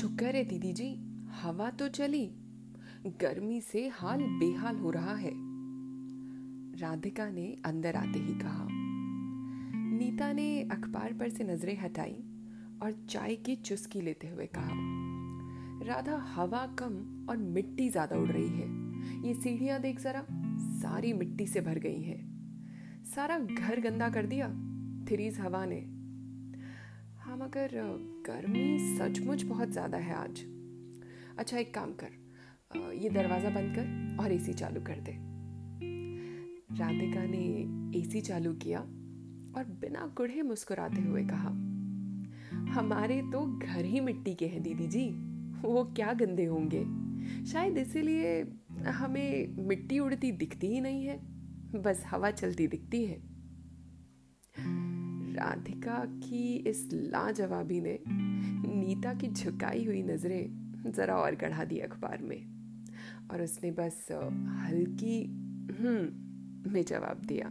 शुक्र है दीदी जी, हवा तो चली। गर्मी से हाल बेहाल हो रहा है। राधिका ने अंदर आते ही कहा, नीता ने अखबार पर से नज़रें हटाई और चाय की चुस्की लेते हुए कहा, राधा, हवा कम और मिट्टी ज़्यादा उड़ रही है। ये सीढ़ियाँ देख जरा, सारी मिट्टी से भर गई है। सारा घर गंदा कर दिया, थिरीज हवा ने। हाँ मगर गर्मी सचमुच बहुत ज़्यादा है आज अच्छा एक काम कर ये दरवाज़ा बंद कर और एसी चालू कर दे। राधिका ने एसी चालू किया और बिना कुढ़े मुस्कुराते हुए कहा, हमारे तो घर ही मिट्टी के हैं, दीदी जी। वो क्या गंदे होंगे। शायद इसीलिए हमें मिट्टी उड़ती दिखती ही नहीं है, बस हवा चलती दिखती है। राधिका की इस लाजवाबी ने नीता की झुकाई हुई नज़रें जरा और गढ़ा दी अखबार में, और उसने बस हल्की हम्म में जवाब दिया।